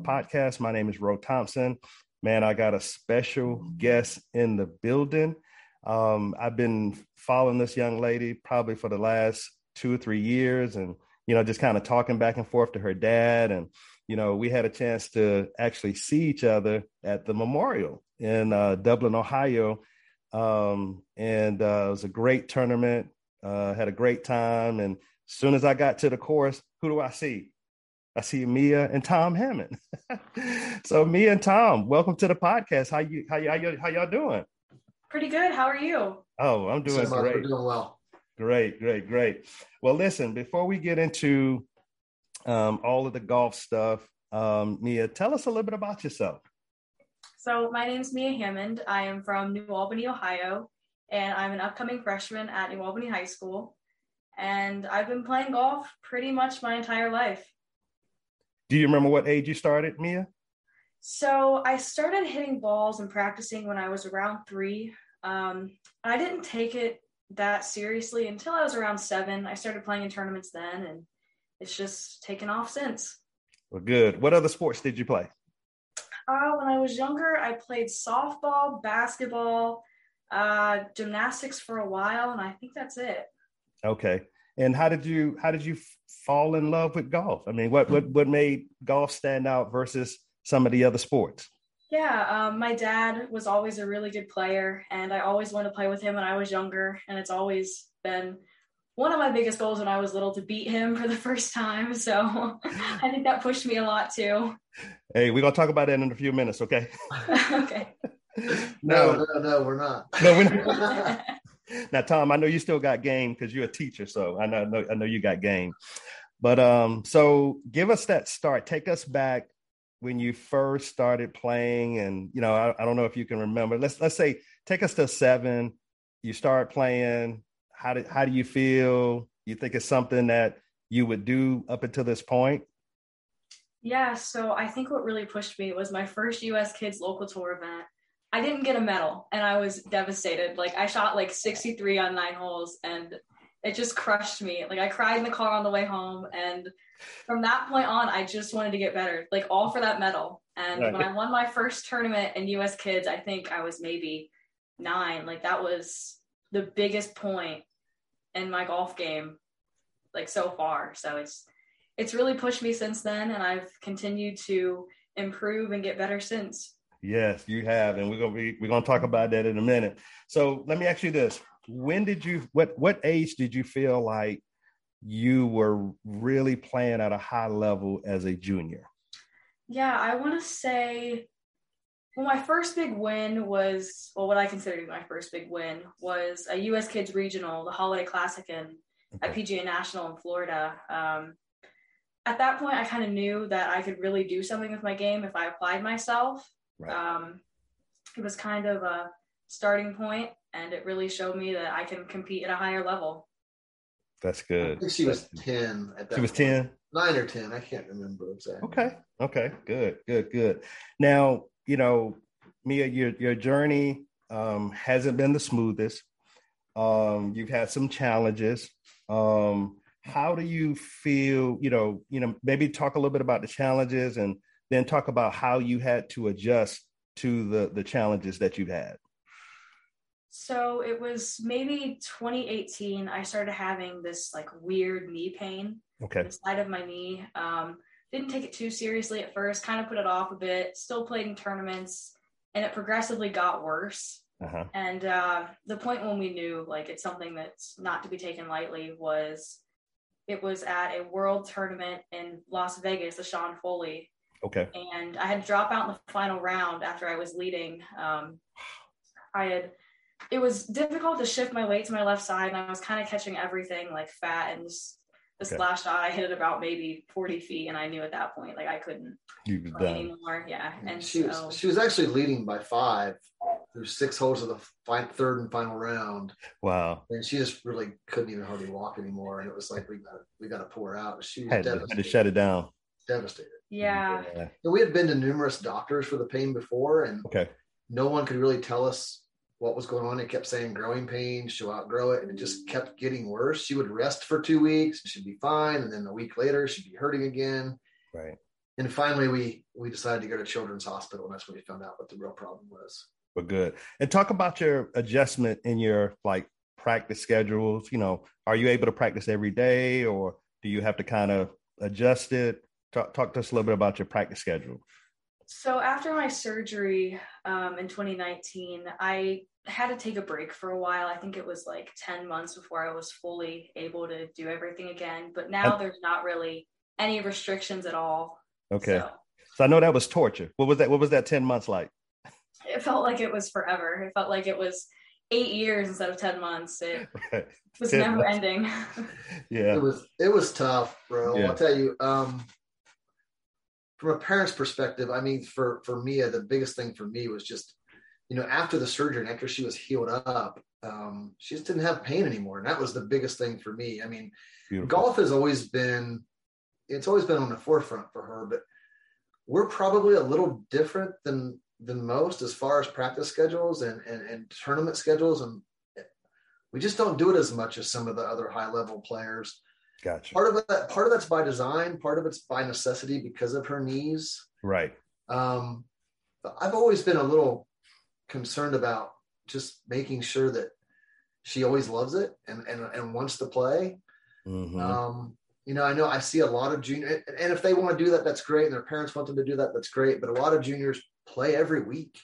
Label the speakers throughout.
Speaker 1: podcast. My name is Ro Thompson. Man, I got a special guest in the building. Um, I've been following this young lady probably for the last two or three years and, you know, just kind of talking back and forth to her dad. And, you know, we had a chance to actually see each other at the memorial in uh, Dublin, Ohio. Um, and uh, it was a great tournament, uh, had a great time. And as soon as I got to the course, who do I see? I see Mia and Tom Hammond. so Mia and Tom, welcome to the podcast. How you how you how y'all doing?
Speaker 2: Pretty good. How are you?
Speaker 1: Oh, I'm doing so great.
Speaker 3: We're doing well.
Speaker 1: Great, great, great. Well, listen, before we get into um, all of the golf stuff, um, Mia, tell us a little bit about yourself.
Speaker 2: So, my name is Mia Hammond. I am from New Albany, Ohio, and I'm an upcoming freshman at New Albany High School. And I've been playing golf pretty much my entire life.
Speaker 1: Do you remember what age you started, Mia?
Speaker 2: So I started hitting balls and practicing when I was around three. Um, I didn't take it that seriously until I was around seven. I started playing in tournaments then, and it's just taken off since.
Speaker 1: Well, good. What other sports did you play?
Speaker 2: Uh, when I was younger, I played softball, basketball, uh, gymnastics for a while, and I think that's it.
Speaker 1: Okay. And how did you how did you fall in love with golf? I mean, what what what made golf stand out versus some of the other sports?
Speaker 2: Yeah, um, my dad was always a really good player, and I always wanted to play with him when I was younger. And it's always been one of my biggest goals when I was little to beat him for the first time. So I think that pushed me a lot too.
Speaker 1: Hey, we're gonna talk about that in a few minutes, okay?
Speaker 2: okay.
Speaker 3: No, no, no, no, we're not.
Speaker 1: No, we're not. now, Tom, I know you still got game because you're a teacher, so I know, I know, I know you got game. But um, so give us that start. Take us back when you first started playing, and you know, I, I don't know if you can remember. Let's let's say take us to seven. You start playing. How did how do you feel? You think it's something that you would do up until this point?
Speaker 2: Yeah, so I think what really pushed me was my first US Kids local tour event. I didn't get a medal and I was devastated. Like I shot like 63 on nine holes and it just crushed me. Like I cried in the car on the way home and from that point on I just wanted to get better. Like all for that medal. And right. when I won my first tournament in US Kids, I think I was maybe 9. Like that was the biggest point in my golf game like so far. So it's it's really pushed me since then and I've continued to improve and get better since.
Speaker 1: Yes, you have, and we're gonna be we're gonna talk about that in a minute. So let me ask you this: When did you what what age did you feel like you were really playing at a high level as a junior?
Speaker 2: Yeah, I want to say well, my first big win was well, what I consider to be my first big win was a U.S. Kids Regional, the Holiday Classic in okay. at PGA National in Florida. Um, at that point, I kind of knew that I could really do something with my game if I applied myself. Right. Um, it was kind of a starting point, and it really showed me that I can compete at a higher level.
Speaker 1: That's good.
Speaker 3: I think she was ten at that.
Speaker 1: She was ten,
Speaker 3: nine or ten. I can't remember exactly.
Speaker 1: Okay. Okay. Good. Good. Good. Now you know, Mia, your your journey um, hasn't been the smoothest. Um, you've had some challenges. Um, how do you feel? You know, you know, maybe talk a little bit about the challenges and then talk about how you had to adjust to the the challenges that you've had.
Speaker 2: So it was maybe 2018 i started having this like weird knee pain
Speaker 1: okay.
Speaker 2: the side of my knee. Um, didn't take it too seriously at first kind of put it off a bit still played in tournaments and it progressively got worse. Uh-huh. and uh, the point when we knew like it's something that's not to be taken lightly was it was at a world tournament in las vegas the sean foley
Speaker 1: Okay.
Speaker 2: And I had to drop out in the final round after I was leading. Um, I had, it was difficult to shift my weight to my left side, and I was kind of catching everything like fat and just the okay. splash shot. I hit it about maybe 40 feet, and I knew at that point like I couldn't play anymore. Yeah. And
Speaker 3: she
Speaker 2: so,
Speaker 3: was she was actually leading by five through six holes of the fi- third and final round.
Speaker 1: Wow.
Speaker 3: And she just really couldn't even hardly walk anymore. And it was like we got we got to pull her out. She
Speaker 1: had, to, had to shut it down.
Speaker 3: Devastated.
Speaker 2: Yeah.
Speaker 3: yeah. And we had been to numerous doctors for the pain before, and
Speaker 1: okay.
Speaker 3: no one could really tell us what was going on. It kept saying growing pains, she'll outgrow it, and it just kept getting worse. She would rest for two weeks, and she'd be fine, and then a week later, she'd be hurting again.
Speaker 1: Right.
Speaker 3: and finally we we decided to go to Children's Hospital, and that's when we found out what the real problem was.
Speaker 1: But good. And talk about your adjustment in your like practice schedules. You know, are you able to practice every day, or do you have to kind of adjust it? Talk, talk to us a little bit about your practice schedule.
Speaker 2: So after my surgery um, in 2019, I had to take a break for a while. I think it was like 10 months before I was fully able to do everything again. But now there's not really any restrictions at all.
Speaker 1: Okay. So, so I know that was torture. What was that? What was that 10 months like?
Speaker 2: It felt like it was forever. It felt like it was eight years instead of 10 months. It right. was never months. ending.
Speaker 1: yeah.
Speaker 3: It was, it was tough, bro. Yeah. I'll tell you, um, from a parent's perspective, I mean, for, for Mia, the biggest thing for me was just you know, after the surgery and after she was healed up, um, she just didn't have pain anymore. And that was the biggest thing for me. I mean, Beautiful. golf has always been, it's always been on the forefront for her, but we're probably a little different than, than most as far as practice schedules and, and, and tournament schedules. And we just don't do it as much as some of the other high level players.
Speaker 1: Gotcha.
Speaker 3: Part of that, part of that's by design. Part of it's by necessity because of her knees.
Speaker 1: Right.
Speaker 3: Um, I've always been a little concerned about just making sure that she always loves it and and, and wants to play. Mm-hmm. Um, you know, I know I see a lot of junior, and if they want to do that, that's great. And their parents want them to do that, that's great. But a lot of juniors play every week,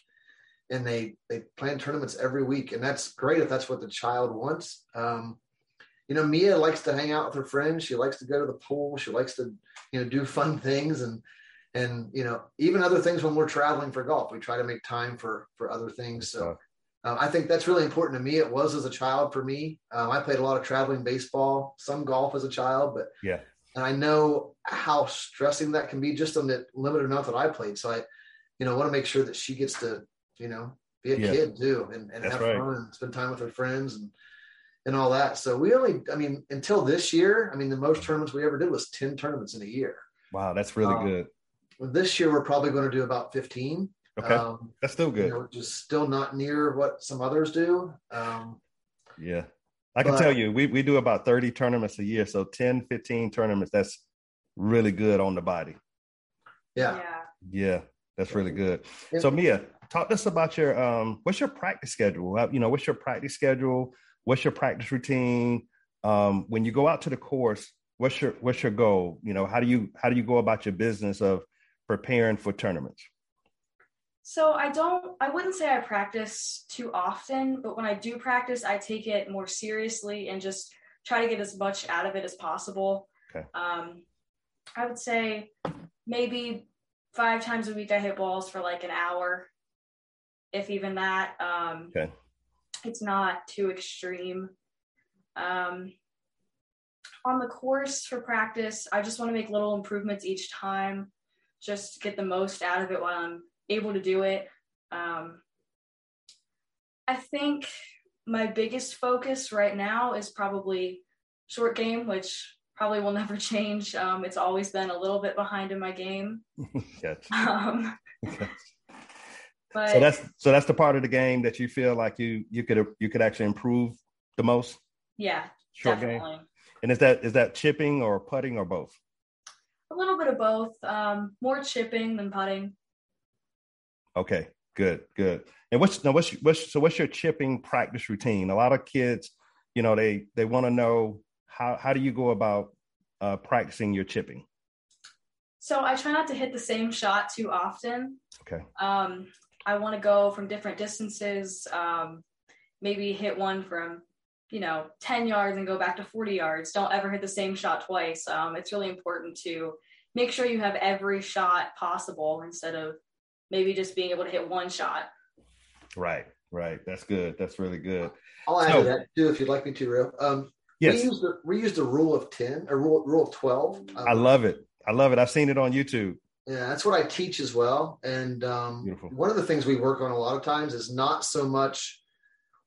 Speaker 3: and they they plan tournaments every week, and that's great if that's what the child wants. Um, you know, Mia likes to hang out with her friends. She likes to go to the pool. She likes to, you know, do fun things. And and you know even other things when we're traveling for golf we try to make time for for other things so um, i think that's really important to me it was as a child for me um, i played a lot of traveling baseball some golf as a child but
Speaker 1: yeah
Speaker 3: and i know how stressing that can be just on the limited amount that i played so i you know want to make sure that she gets to you know be a yeah. kid too and, and have right. fun and spend time with her friends and and all that so we only i mean until this year i mean the most tournaments we ever did was 10 tournaments in a year
Speaker 1: wow that's really um, good
Speaker 3: this year, we're probably going to do about 15.
Speaker 1: Okay. Um, That's still good. You
Speaker 3: know, just still not near what some others do. Um,
Speaker 1: yeah. I can but, tell you, we, we do about 30 tournaments a year. So 10, 15 tournaments, that's really good on the body.
Speaker 3: Yeah.
Speaker 2: Yeah.
Speaker 1: Yeah. That's really good. So Mia, talk to us about your um what's your practice schedule? You know, what's your practice schedule? What's your practice routine? Um, when you go out to the course, what's your what's your goal? You know, how do you how do you go about your business of preparing for tournaments?
Speaker 2: So I don't, I wouldn't say I practice too often, but when I do practice, I take it more seriously and just try to get as much out of it as possible.
Speaker 1: Okay.
Speaker 2: Um, I would say maybe five times a week I hit balls for like an hour, if even that. Um,
Speaker 1: okay.
Speaker 2: It's not too extreme. Um, on the course for practice, I just want to make little improvements each time just get the most out of it while I'm able to do it. Um, I think my biggest focus right now is probably short game, which probably will never change. Um, it's always been a little bit behind in my game. um, but,
Speaker 1: so that's so that's the part of the game that you feel like you you could you could actually improve the most.
Speaker 2: Yeah,
Speaker 1: short definitely. game. And is that is that chipping or putting or both?
Speaker 2: A little bit of both. Um, more chipping than putting.
Speaker 1: Okay, good, good. And what's now what's what's so what's your chipping practice routine? A lot of kids, you know, they they want to know how how do you go about uh, practicing your chipping?
Speaker 2: So I try not to hit the same shot too often.
Speaker 1: Okay.
Speaker 2: Um, I want to go from different distances. Um, maybe hit one from you know 10 yards and go back to 40 yards. Don't ever hit the same shot twice. Um, it's really important to make sure you have every shot possible instead of maybe just being able to hit one shot.
Speaker 1: Right right. That's good. That's really good.
Speaker 3: I'll add so, to that too if you'd like me to real um yes. we use the we use the rule of 10 or rule, rule of 12 um,
Speaker 1: i love it. I love it. I've seen it on youtube
Speaker 3: yeah that's what i teach as well and um, one of the things we work on a lot of times is not so much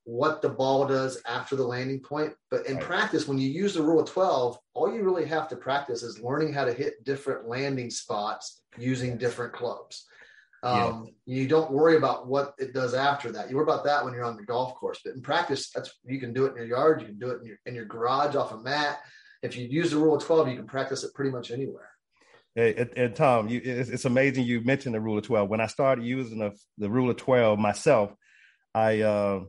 Speaker 3: what the ball does after the landing point. But in right. practice, when you use the rule of 12, all you really have to practice is learning how to hit different landing spots using different clubs. Um, yeah. You don't worry about what it does after that. You worry about that when you're on the golf course. But in practice, that's you can do it in your yard, you can do it in your in your garage off a mat. If you use the rule of 12, you can practice it pretty much anywhere.
Speaker 1: And, and Tom, you, it's, it's, amazing you mentioned the rule of twelve. When I started using the, the rule of twelve myself, I uh,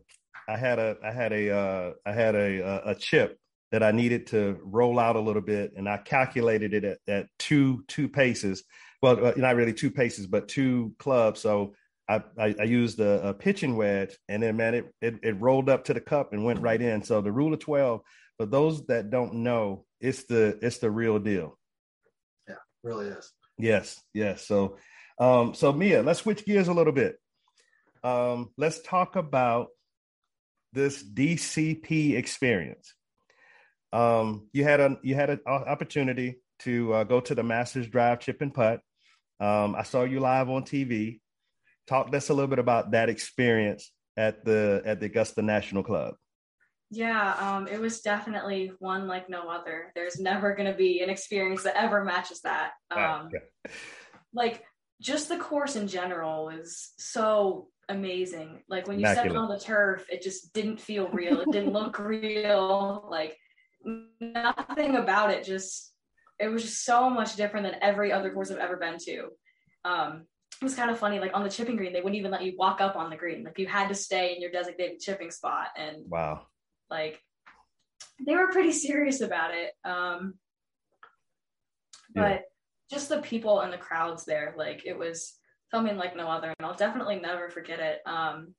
Speaker 1: I had a I had a uh, I had a a chip that I needed to roll out a little bit, and I calculated it at, at two two paces. Well, uh, not really two paces, but two clubs. So I, I, I used a, a, pitching wedge, and then man, it, it it rolled up to the cup and went right in. So the rule of twelve, for those that don't know, it's the it's the real deal.
Speaker 3: Really is.
Speaker 1: Yes, yes. So, um, so Mia, let's switch gears a little bit. Um, let's talk about this DCP experience. Um, you had a you had an opportunity to uh, go to the Masters Drive Chip and Putt. Um, I saw you live on TV. Talk to us a little bit about that experience at the at the Augusta National Club.
Speaker 2: Yeah, um, it was definitely one like no other. There's never going to be an experience that ever matches that. Um, like just the course in general is so amazing. Like when you Immaculate. stepped on the turf, it just didn't feel real. It didn't look real. Like nothing about it just it was just so much different than every other course I've ever been to. Um, it was kind of funny, like on the chipping green, they wouldn't even let you walk up on the green. Like you had to stay in your designated chipping spot. And
Speaker 1: wow,
Speaker 2: like they were pretty serious about it. Um, but yeah. just the people and the crowds there, like it was filming like no other, and I'll definitely never forget it. Um,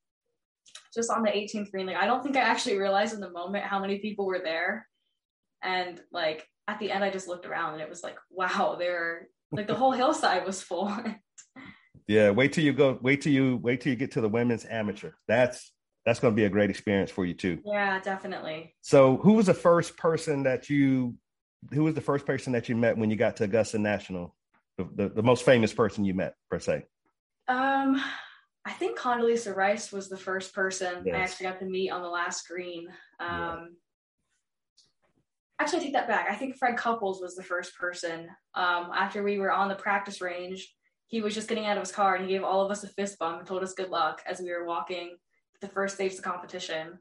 Speaker 2: just on the 18th green, like I don't think I actually realized in the moment how many people were there and like at the end i just looked around and it was like wow there like the whole hillside was full
Speaker 1: yeah wait till you go wait till you wait till you get to the women's amateur that's that's going to be a great experience for you too.
Speaker 2: Yeah definitely.
Speaker 1: So who was the first person that you who was the first person that you met when you got to augusta national? The, the, the most famous person you met per se.
Speaker 2: Um i think Condoleezza Rice was the first person yes. i actually got to meet on the last green um yeah actually I take that back. I think Fred Couples was the first person. Um, after we were on the practice range, he was just getting out of his car and he gave all of us a fist bump and told us good luck as we were walking the first stage of the competition.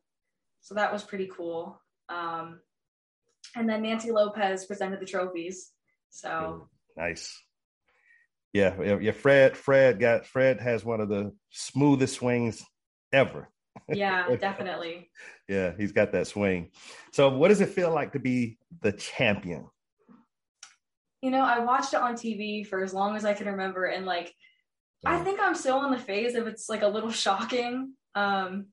Speaker 2: So that was pretty cool. Um, and then Nancy Lopez presented the trophies. So
Speaker 1: nice. Yeah, yeah. Fred, Fred got Fred has one of the smoothest swings ever.
Speaker 2: Yeah, definitely.
Speaker 1: yeah, he's got that swing. So, what does it feel like to be the champion?
Speaker 2: You know, I watched it on TV for as long as I can remember, and like, I think I'm still in the phase of it's like a little shocking. Um,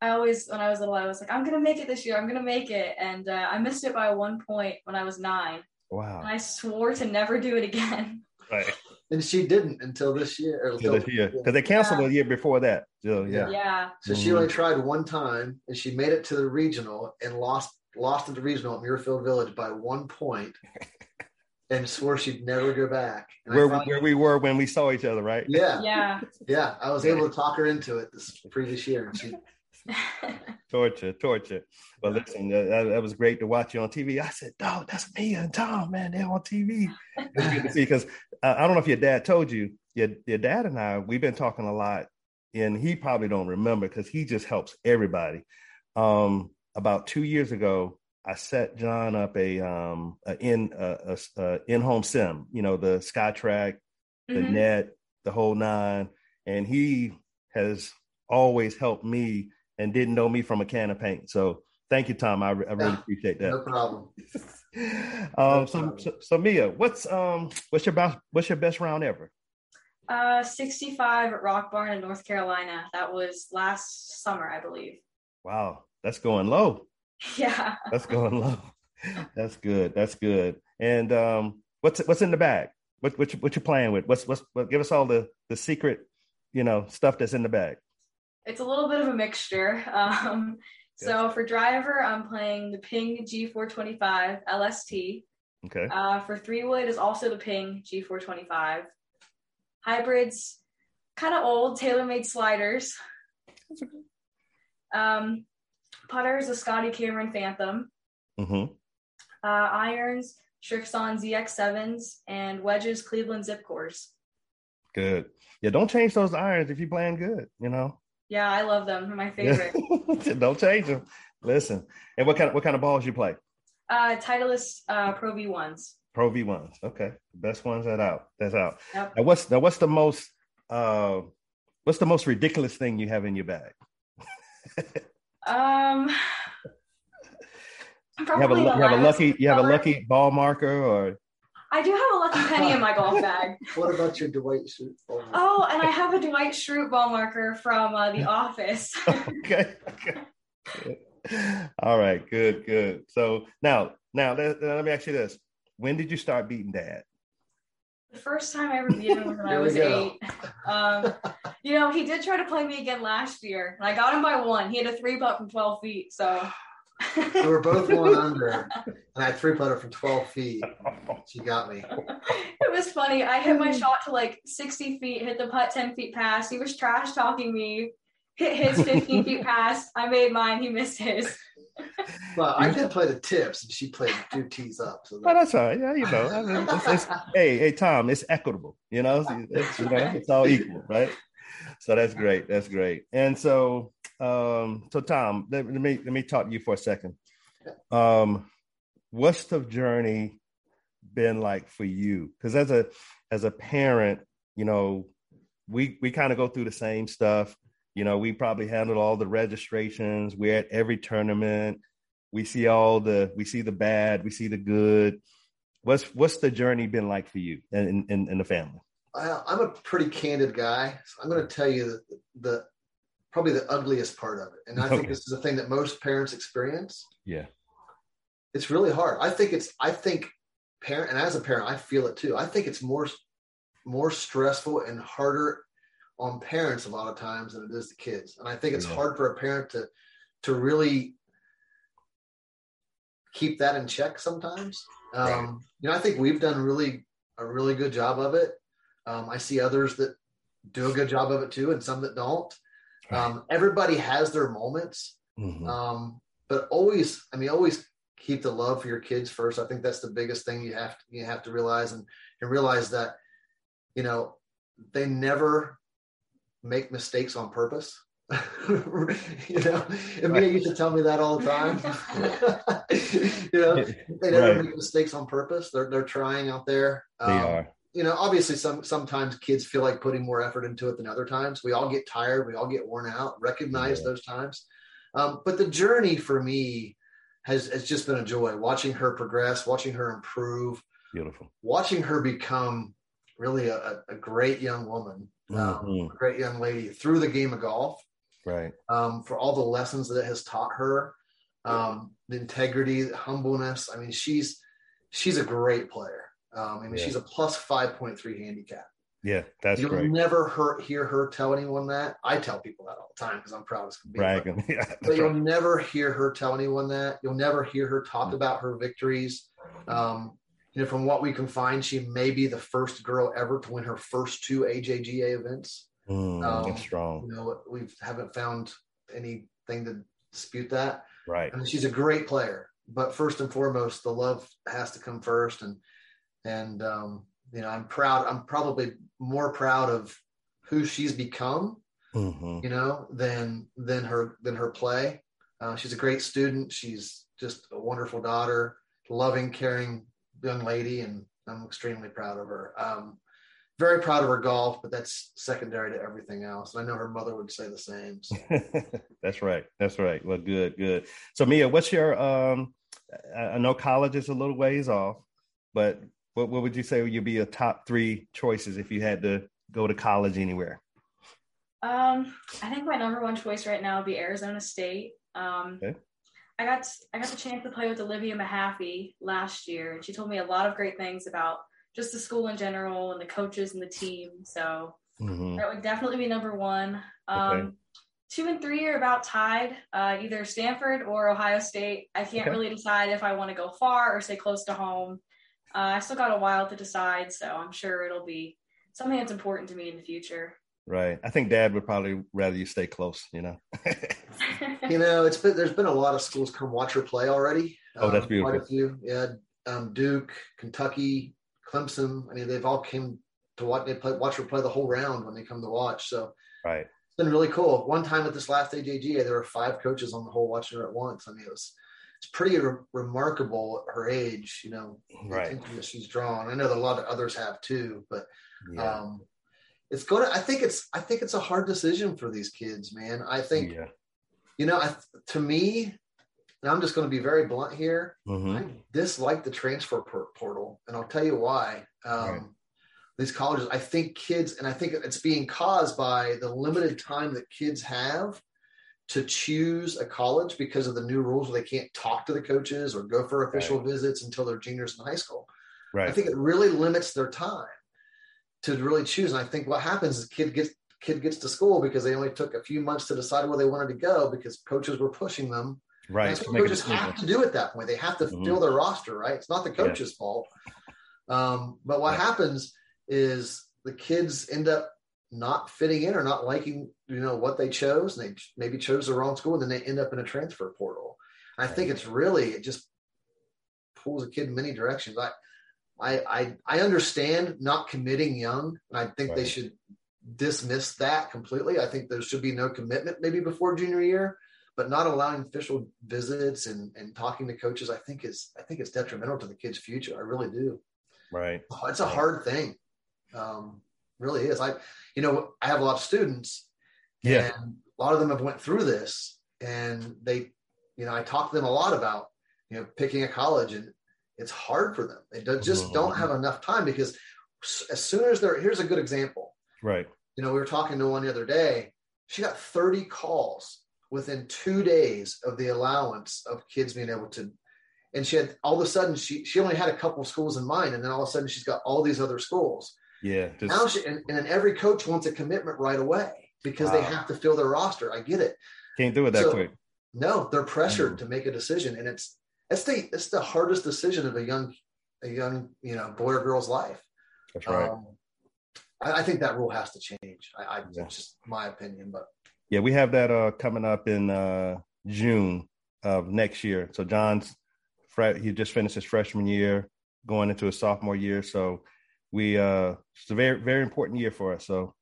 Speaker 2: I always, when I was little, I was like, I'm gonna make it this year. I'm gonna make it, and uh, I missed it by one point when I was nine.
Speaker 1: Wow!
Speaker 2: And I swore to never do it again.
Speaker 1: Right
Speaker 3: and she didn't until this year.
Speaker 1: Until this year, because they canceled yeah. the year before that. So yeah,
Speaker 2: yeah.
Speaker 3: So mm-hmm. she only tried one time, and she made it to the regional and lost lost at the regional at Muirfield Village by one point, and swore she'd never go back.
Speaker 1: And where finally, where we were when we saw each other, right?
Speaker 3: Yeah,
Speaker 2: yeah,
Speaker 3: yeah. I was able to talk her into it this previous year, and she
Speaker 1: torture, torture. But listen, that, that, was great to watch you on TV. I said, "Dog, that's me and Tom, man. They're on TV." It's good to see because uh, I don't know if your dad told you. Your your dad and I, we've been talking a lot, and he probably don't remember because he just helps everybody. Um, about two years ago, I set John up a um a in a, a, a in home sim. You know, the SkyTrak, the mm-hmm. net, the whole nine, and he has always helped me and didn't know me from a can of paint. So thank you, Tom. I, I really yeah, appreciate that.
Speaker 3: No problem.
Speaker 1: um, no so, problem. so, so Mia, what's um what's your best what's your best round ever?
Speaker 2: Uh, 65 at Rock Barn in North Carolina. That was last summer, I believe.
Speaker 1: Wow, that's going low.
Speaker 2: Yeah,
Speaker 1: that's going low. That's good. That's good. And um, what's what's in the bag? What what you, what you playing with? What's what's what, give us all the the secret, you know, stuff that's in the bag
Speaker 2: it's a little bit of a mixture. Um, so for driver, I'm playing the Ping G425 LST.
Speaker 1: Okay.
Speaker 2: Uh, for three wood is also the Ping G425. Hybrids, kind of old, TaylorMade sliders. That's okay. Um, putter is a Scotty Cameron Phantom.
Speaker 1: Mm-hmm.
Speaker 2: Uh, irons, Srixon ZX7s, and wedges, Cleveland Zip Cores.
Speaker 1: Good. Yeah, don't change those irons if you're playing good, you know?
Speaker 2: Yeah, I love them. They're my favorite.
Speaker 1: Don't change them. Listen, and what kind of what kind of balls you play?
Speaker 2: Uh, Titleist uh, Pro V ones.
Speaker 1: Pro V ones. Okay, best ones that out. That's out.
Speaker 2: Yep.
Speaker 1: Now what's now what's the most uh what's the most ridiculous thing you have in your bag?
Speaker 2: Um,
Speaker 1: You have a you have a lucky you have a lucky ball marker or
Speaker 2: I do have a lucky penny in my golf bag.
Speaker 3: What about your Dwight Schrute?
Speaker 2: Oh, and I have a Dwight Schrute ball marker from uh, The Office.
Speaker 1: okay. okay. All right, good, good. So now now let, let me ask you this. When did you start beating dad?
Speaker 2: The first time I ever beat him was when I was eight. Um, you know, he did try to play me again last year, and I got him by one. He had a three putt from 12 feet, so.
Speaker 3: We were both one under, and I three putter from 12 feet. She got me.
Speaker 2: it was funny. I hit my shot to like 60 feet, hit the putt 10 feet past. He was trash talking me, hit his 15 feet past. I made mine, he missed his.
Speaker 3: Well, I did play the tips, and she played two tees up. So
Speaker 1: Oh, that's all right. Yeah, you know. I mean, it's, it's, hey, hey, Tom, it's equitable. You know, it's, you know, it's all equal, right? So that's great. That's great. And so, um, so Tom, let, let me let me talk to you for a second. Um, what's the journey been like for you? Because as a as a parent, you know, we we kind of go through the same stuff. You know, we probably handle all the registrations. We're at every tournament. We see all the we see the bad, we see the good. What's what's the journey been like for you and in, in, the family?
Speaker 3: I, I'm a pretty candid guy. So I'm going to tell you the, the probably the ugliest part of it, and I think this is the thing that most parents experience.
Speaker 1: Yeah.
Speaker 3: It's really hard. I think it's. I think parent, and as a parent, I feel it too. I think it's more more stressful and harder on parents a lot of times than it is the kids. And I think it's
Speaker 1: Yeah.
Speaker 3: hard for a parent to to really keep that in check sometimes. Um,
Speaker 1: Right.
Speaker 3: You know, I think we've done really a really good job of it. Um, I see others that do a good job of it too, and some that don't. Um, everybody has their moments,
Speaker 1: Mhm.
Speaker 3: um, but always, I mean, always keep the love for your kids first. I think that's the biggest thing you have to, you have to realize and, and realize that, you know, they never make mistakes on purpose. you know, and Mia used to tell me that all the time. you know, they never
Speaker 1: Right.
Speaker 3: make mistakes on purpose. They're they're trying out there.
Speaker 1: They
Speaker 3: Um,
Speaker 1: are.
Speaker 3: you know, obviously some sometimes kids feel like putting more effort into it than other times. We all get tired, we all get worn out, recognize
Speaker 1: Yeah.
Speaker 3: those times. Um, but the journey for me has has just been a joy watching her progress, watching her improve,
Speaker 1: Beautiful.
Speaker 3: watching her become really a, a- great young woman, um,
Speaker 1: Mhm.
Speaker 3: a great young lady through the game of golf
Speaker 1: Right.
Speaker 3: um, for all the lessons that it has taught her, um, the integrity, the humbleness. I mean, she's she's a great player. Um, I mean,
Speaker 1: Yeah.
Speaker 3: she's a plus five point three handicap.
Speaker 1: Yeah, that's
Speaker 3: You'll
Speaker 1: great.
Speaker 3: never hear, hear her tell anyone that. I tell people that all the time because I'm proud as can be. But,
Speaker 1: Yeah,
Speaker 3: but
Speaker 1: that's
Speaker 3: you'll never hear her tell anyone that. You'll never hear her talk about her victories. Um, you know, from what we can find, she may be the first girl ever to win her first two AJGA events.
Speaker 1: Mm,
Speaker 3: um,
Speaker 1: that's strong.
Speaker 3: You know, we haven't found anything to dispute that.
Speaker 1: Right.
Speaker 3: I mean, she's a great player, but first and foremost, the love has to come first. And and um, you know, I'm proud. I'm probably more proud of who she's become,
Speaker 1: hmm
Speaker 3: you know, than than her than her play. Uh, she's a great student. She's just a wonderful daughter, loving, caring young lady, and I'm extremely proud of her. Um, very proud of her golf, but that's secondary to everything else. And I know her mother would say the same. So.
Speaker 1: that's right. That's right. Well, good, good. So Mia, what's your um I I know college is a little ways off, but what, what would you say would be your top three choices if you had to go to college anywhere?
Speaker 2: Um, I think my number one choice right now would be Arizona State. Um,
Speaker 1: Okay.
Speaker 2: I got I got the chance to play with Olivia Mahaffey last year, and she told me a lot of great things about just the school in general and the coaches and the team. So
Speaker 1: Mhm.
Speaker 2: that would definitely be number one. Um,
Speaker 1: Okay.
Speaker 2: Two and three are about tied, uh, either Stanford or Ohio State. I can't
Speaker 1: Okay.
Speaker 2: really decide if I want to go far or stay close to home. Uh, I still got a while to decide, so I'm sure it'll be something that's important to me in the future.
Speaker 1: Right. I think Dad would probably rather you stay close. You know.
Speaker 3: you know, it's been there's been a lot of schools come watch her play already.
Speaker 1: Oh, that's
Speaker 3: Um,
Speaker 1: beautiful.
Speaker 3: Quite a few. Yeah, um, Duke, Kentucky, Clemson. I mean, they've all came to watch. They play, watch her play the whole round when they come to watch. So
Speaker 1: right.
Speaker 3: it's been really cool. One time at this last AJGA, there were five coaches on the whole watching her at once. I mean, it was it's pretty re- remarkable at her age, you know,
Speaker 1: right.
Speaker 3: that she's drawn. I know that a lot of others have too, but yeah. um, it's going to, I think it's, I think it's a hard decision for these kids, man. I think, yeah. you know, I, to me, and I'm just going to be very blunt here. Mm-hmm. I dislike the transfer portal, and I'll tell you why. Um, right. These colleges, I think kids, and I think it's being caused by the limited time that kids have to choose a college because of the new rules where they can't talk to the coaches or go for official right. visits until they're juniors in high school. Right. I think it really limits their time to really choose. And I think what happens is kid gets kid gets to school because they only took a few months to decide where they wanted to go because coaches were pushing them.
Speaker 1: Right.
Speaker 3: That's what coaches have to do at that point. They have to mm-hmm. fill their roster, right? It's not the coach's yeah. fault. Um, but what yeah. happens is the kids end up not fitting in or not liking you know what they chose and they maybe chose the wrong school and then they end up in a transfer portal i think it's really it just pulls a kid in many directions i i i, I understand not committing young and i think right. they should dismiss that completely i think there should be no commitment maybe before junior year but not allowing official visits and and talking to coaches i think is i think it's detrimental to the kid's future i really do
Speaker 1: right
Speaker 3: it's a hard thing um really is. I, you know, I have a lot of students,
Speaker 1: yeah,
Speaker 3: and a lot of them have went through this, and they, you know, I talk to them a lot about, you know, picking a college, and it's hard for them. They don't, just mm-hmm. don't have enough time because as soon as they're here's a good example,
Speaker 1: right?
Speaker 3: You know, we were talking to one the other day. She got 30 calls within two days of the allowance of kids being able to and she had all of a sudden she she only had a couple schools in mind and then all of a sudden she's got all these other schools
Speaker 1: yeah.
Speaker 3: Just... Now she, and, and every coach wants a commitment right away because wow. they have to fill their roster. I get it.
Speaker 1: Can't do it that so, quick.
Speaker 3: No, they're pressured mm. to make a decision, and it's it's the it's the hardest decision of a young a young you know boy or girl's life.
Speaker 1: That's right. Um,
Speaker 3: I, I, think that rule has to change. I, I yeah. just my opinion, but
Speaker 1: yeah, we have that uh, coming up in uh, June of next year. So John's he just finished his freshman year, going into his sophomore year. So we uh it's a very very important year for us. So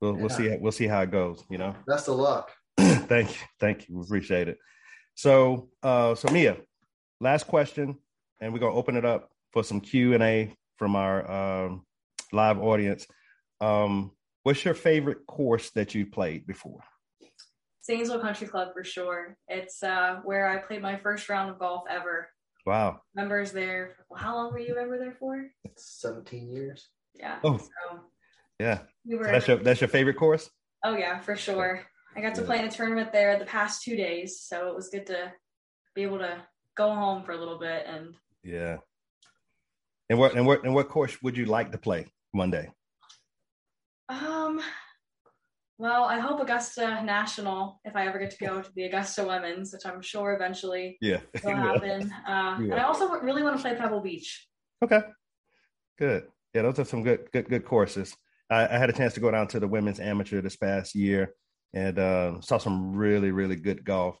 Speaker 1: we'll yeah. we'll see we'll see how it goes. You know.
Speaker 3: Best of luck.
Speaker 1: thank you, thank you. We appreciate it. So uh so Mia, last question, and we're gonna open it up for some Q and A from our um, live audience. Um, what's your favorite course that you played before?
Speaker 2: Zanesville Country Club for sure. It's uh, where I played my first round of golf ever.
Speaker 1: Wow.
Speaker 2: Members there. How long were you a member there for?
Speaker 3: 17 years.
Speaker 2: Yeah.
Speaker 1: Oh. So yeah. We were, so that's your that's your favorite course?
Speaker 2: Oh yeah, for sure. I got to yeah. play in a tournament there the past two days, so it was good to be able to go home for a little bit and
Speaker 1: Yeah. And what and what and what course would you like to play one day?
Speaker 2: Um well, I hope Augusta National, if I ever get to go to the Augusta Women's, which I'm sure eventually
Speaker 1: yeah.
Speaker 2: will happen. Uh, and I also really want to play Pebble Beach.
Speaker 1: Okay, good. Yeah, those are some good, good, good courses. I, I had a chance to go down to the women's amateur this past year and uh, saw some really, really good golf.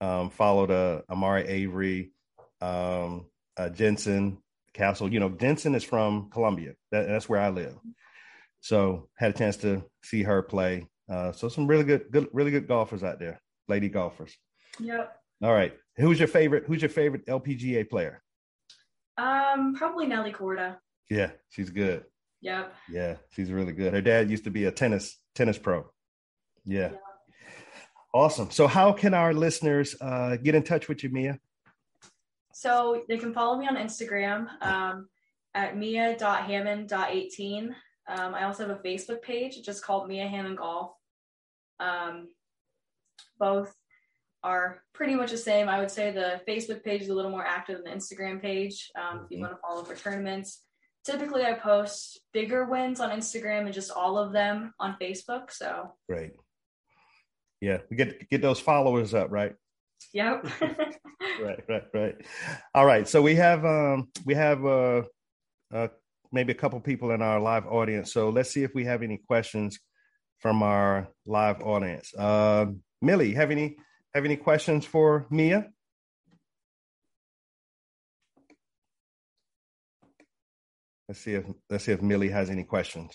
Speaker 1: Um, followed uh, Amari Avery, um, uh, Jensen Castle. You know, Jensen is from Columbia. That, that's where I live. So had a chance to see her play. Uh, so some really good, good, really good golfers out there, lady golfers.
Speaker 2: Yep.
Speaker 1: All right. Who's your favorite? Who's your favorite LPGA player?
Speaker 2: Um, probably Nelly Korda.
Speaker 1: Yeah, she's good.
Speaker 2: Yep.
Speaker 1: Yeah, she's really good. Her dad used to be a tennis tennis pro. Yeah. yeah. Awesome. So, how can our listeners uh, get in touch with you, Mia?
Speaker 2: So they can follow me on Instagram um, at mia.hammond.18. Um, I also have a Facebook page just called Mia Hammond Golf. Um, both are pretty much the same. I would say the Facebook page is a little more active than the Instagram page. Um. If you mm-hmm. want to follow for tournaments, typically I post bigger wins on Instagram and just all of them on Facebook. So
Speaker 1: great. Yeah, we get get those followers up, right?
Speaker 2: Yep.
Speaker 1: right, right, right. All right. So we have um we have uh, uh maybe a couple people in our live audience. So let's see if we have any questions from our live audience. Uh, Millie, have any have any questions for Mia? Let's see if let's see if Millie has any questions.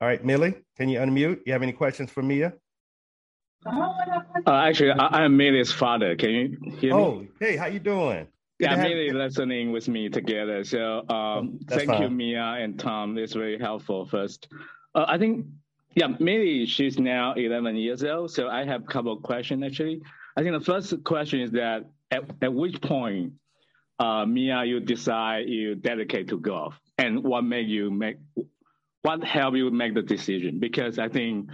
Speaker 1: All right, Millie, can you unmute? You have any questions for Mia?
Speaker 4: Uh, actually, I, am Millie's father. Can you hear me? Oh,
Speaker 1: hey, how you doing?
Speaker 4: Good yeah, Millie listening with me together. So um, thank fine. you, Mia and Tom. It's very helpful. First, uh, I think yeah, Millie, she's now 11 years old. So I have a couple of questions actually. I think the first question is that at, at which point, uh, Mia, you decide you dedicate to golf, and what made you make, what helped you make the decision? Because I think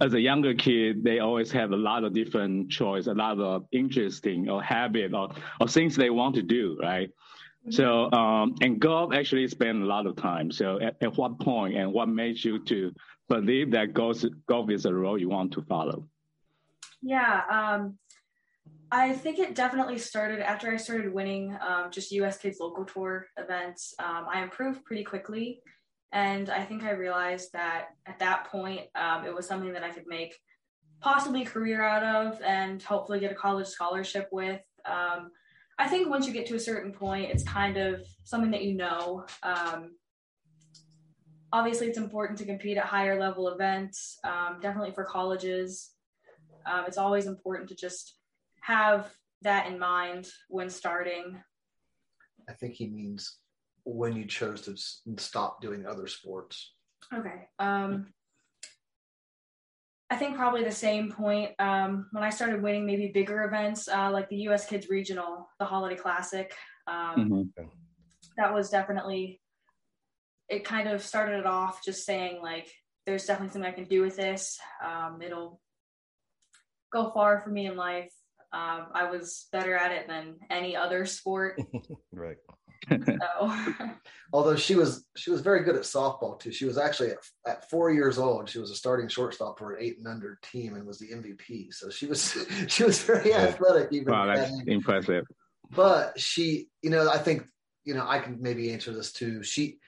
Speaker 4: as a younger kid, they always have a lot of different choice, a lot of interesting or habit or, or things they want to do, right? Mm-hmm. So, um, and golf actually spend a lot of time. So at, at what point and what made you to believe that golf, golf is a role you want to follow?
Speaker 2: Yeah, um, I think it definitely started after I started winning um, just US Kids local tour events. Um, I improved pretty quickly. And I think I realized that at that point, um, it was something that I could make possibly a career out of and hopefully get a college scholarship with. Um, I think once you get to a certain point, it's kind of something that you know. Um, obviously, it's important to compete at higher level events, um, definitely for colleges. Um, it's always important to just have that in mind when starting.
Speaker 3: I think he means when you chose to stop doing other sports?
Speaker 2: Okay. Um, I think probably the same point um, when I started winning maybe bigger events uh, like the U.S. Kids Regional, the Holiday Classic. Um, mm-hmm. That was definitely it. Kind of started it off just saying like, "There's definitely something I can do with this. Um, it'll go far for me in life." Um, I was better at it than any other sport.
Speaker 1: right.
Speaker 3: Although she was she was very good at softball too. She was actually at, at four years old. She was a starting shortstop for an eight and under team and was the MVP. So she was she was very athletic. Even
Speaker 4: wow, that's impressive.
Speaker 3: But she, you know, I think you know I can maybe answer this too. She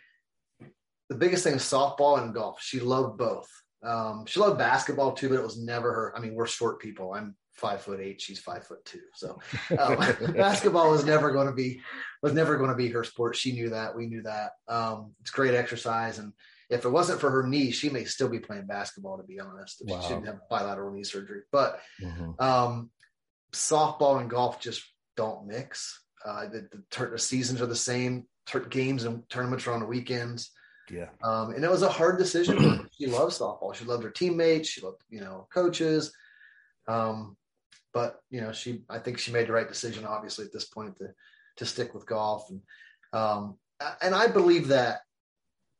Speaker 3: the biggest thing is softball and golf. She loved both. Um, she loved basketball too, but it was never her. I mean, we're short people. I'm five foot eight. She's five foot two. So um, basketball was never going to be was never going to be her sport. She knew that. We knew that. Um, it's great exercise, and if it wasn't for her knee, she may still be playing basketball. To be honest, wow. she didn't have bilateral knee surgery. But mm-hmm. um, softball and golf just don't mix. Uh, the, the, the, seasons are the same. games and tournaments are on the weekends.
Speaker 1: Yeah.
Speaker 3: Um, and it was a hard decision. she loved softball. She loved her teammates. She loved, you know, coaches. Um, but you know, she I think she made the right decision, obviously, at this point to to stick with golf. And um, and I believe that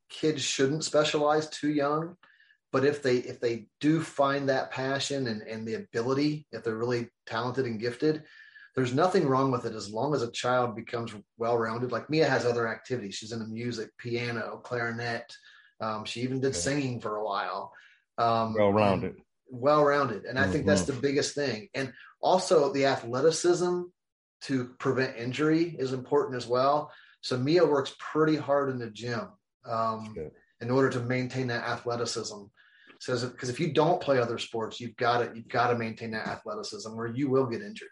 Speaker 3: kids shouldn't specialize too young. But if they if they do find that passion and, and the ability, if they're really talented and gifted, there's nothing wrong with it as long as a child becomes well rounded. Like Mia has other activities. She's into music, piano, clarinet. Um, she even did singing for a while.
Speaker 1: Um, well rounded
Speaker 3: well rounded. And I think that's mm-hmm. the biggest thing. And also the athleticism to prevent injury is important as well. So Mia works pretty hard in the gym um, in order to maintain that athleticism. So because if you don't play other sports, you've got to you've got to maintain that athleticism, or you will get injured.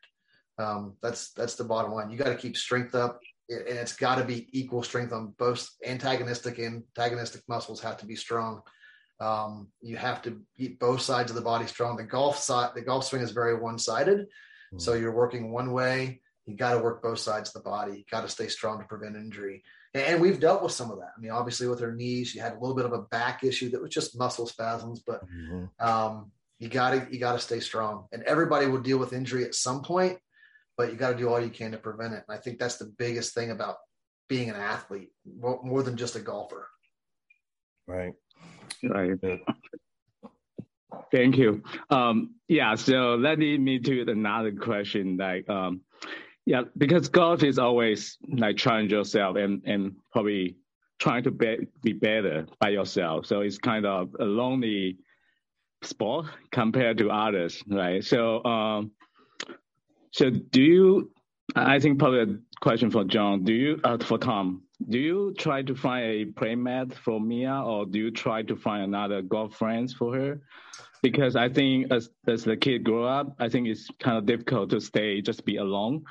Speaker 3: Um, that's that's the bottom line. You got to keep strength up, and it's got to be equal strength on both antagonistic and antagonistic muscles have to be strong. Um, you have to keep both sides of the body strong. The golf side, the golf swing is very one-sided, mm-hmm. so you're working one way. You got to work both sides of the body. You got to stay strong to prevent injury. And, we've dealt with some of that. I mean, obviously with her knees, she had a little bit of a back issue that was just muscle spasms, but mm-hmm. um, you got to you got to stay strong. And everybody will deal with injury at some point, but you got to do all you can to prevent it. And I think that's the biggest thing about being an athlete, more, more than just a golfer.
Speaker 1: Right.
Speaker 4: Right. Thank you. Um, yeah, so that leads me to another question. Like, um, yeah, because golf is always like challenge yourself and and probably trying to be, be better by yourself. So it's kind of a lonely sport compared to others, right? So, um, so do you? I think probably a question for John. Do you uh, for Tom? do you try to find a playmate for Mia, or do you try to find another golf friends for her? Because I think as as the kid grow up, I think it's kind of difficult to stay just be alone.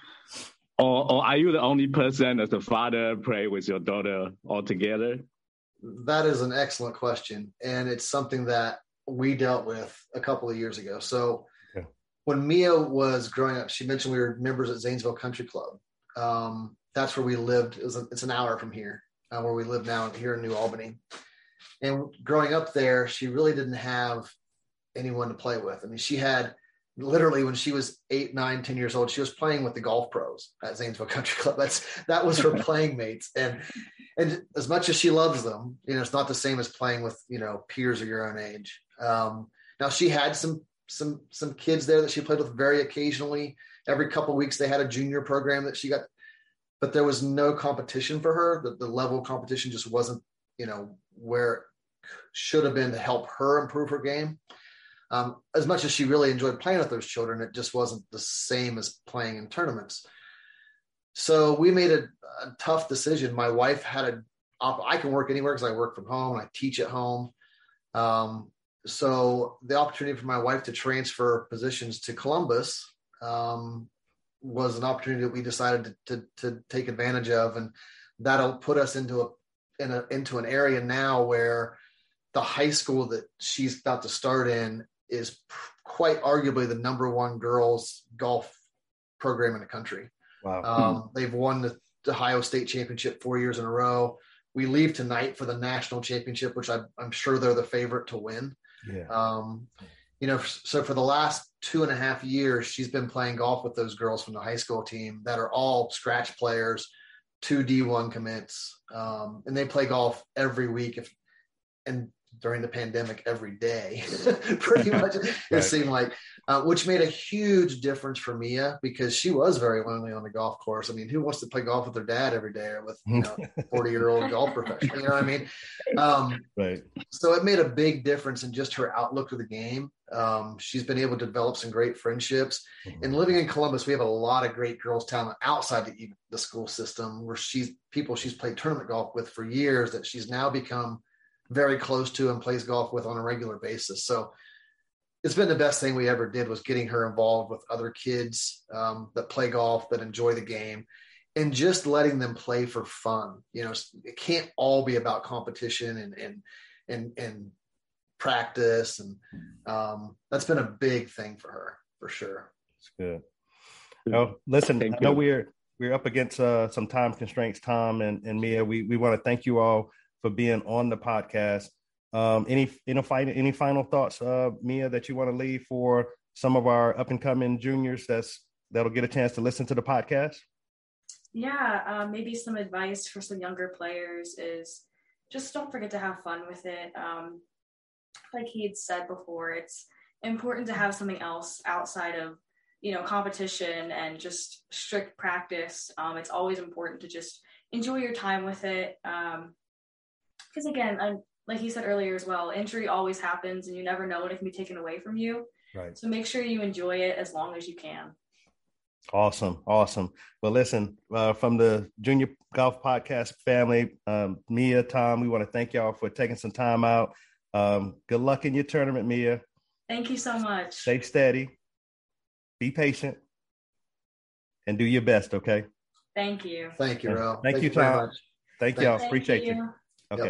Speaker 4: Or, or are you the only person as a father play with your daughter all together?
Speaker 3: That is an excellent question, and it's something that we dealt with a couple of years ago. So. When Mia was growing up, she mentioned we were members at Zanesville Country Club. Um, that's where we lived. It a, it's an hour from here, uh, where we live now here in New Albany. And growing up there, she really didn't have anyone to play with. I mean, she had literally when she was eight, nine, ten years old, she was playing with the golf pros at Zanesville Country Club. That's that was her playing mates. And and as much as she loves them, you know, it's not the same as playing with you know peers of your own age. Um, now she had some some some kids there that she played with very occasionally. Every couple weeks they had a junior program that she got, but there was no competition for her. The, the level of competition just wasn't you know where it should have been to help her improve her game. Um, as much as she really enjoyed playing with those children, it just wasn't the same as playing in tournaments. So we made a, a tough decision. My wife had a, I can work anywhere because I work from home and I teach at home. Um, so the opportunity for my wife to transfer positions to Columbus um, was an opportunity that we decided to, to, to, take advantage of, and that'll put us into a, in a into an area now where the high school that she's about to start in is quite arguably the number one girls golf program in the country. Wow. Um. They've won the, the Ohio State Championship four years in a row. We leave tonight for the national championship, which I, am sure they're the favorite to win. Yeah. Um, you know, so for the last two and a half years, she's been playing golf with those girls from the high school team that are all scratch players, two D1 commits, um, and they play golf every week. If and during the pandemic every day, pretty much it right. seemed like, uh, which made a huge difference for Mia because she was very lonely on the golf course. I mean, who wants to play golf with their dad every day or with you know, 40 year old golf professional? You know what I mean? Um,
Speaker 1: right.
Speaker 3: So it made a big difference in just her outlook of the game. Um, she's been able to develop some great friendships. Mm-hmm. And living in Columbus, we have a lot of great girls talent outside the, the school system where she's people she's played tournament golf with for years that she's now become very close to and plays golf with on a regular basis. So it's been the best thing we ever did was getting her involved with other kids um, that play golf that enjoy the game and just letting them play for fun. You know, it can't all be about competition and and and and practice, and um, that's been a big thing for her for sure.
Speaker 1: It's good. Oh, listen, thank I know you. we're we're up against uh, some time constraints, Tom and, and Mia. We we want to thank you all for being on the podcast. Um, any any final any final thoughts, uh, Mia, that you want to leave for some of our up and coming juniors that's that'll get a chance to listen to the podcast?
Speaker 2: Yeah, uh, maybe some advice for some younger players is just don't forget to have fun with it. Um, like he had said before, it's important to have something else outside of you know competition and just strict practice. Um, it's always important to just enjoy your time with it. Um, because again, I'm, like you said earlier as well, injury always happens and you never know when it can be taken away from you.
Speaker 1: Right.
Speaker 2: So make sure you enjoy it as long as you can.
Speaker 1: Awesome. Awesome. Well, listen, uh, from the Junior Golf Podcast family, um, Mia, Tom, we want to thank y'all for taking some time out. Um, good luck in your tournament, Mia.
Speaker 2: Thank you so much.
Speaker 1: Stay steady, be patient, and do your best, okay?
Speaker 2: Thank you.
Speaker 3: Thank you,
Speaker 1: Ro. Thank, thank, you, Tom. Thank, thank y'all. Appreciate you. you.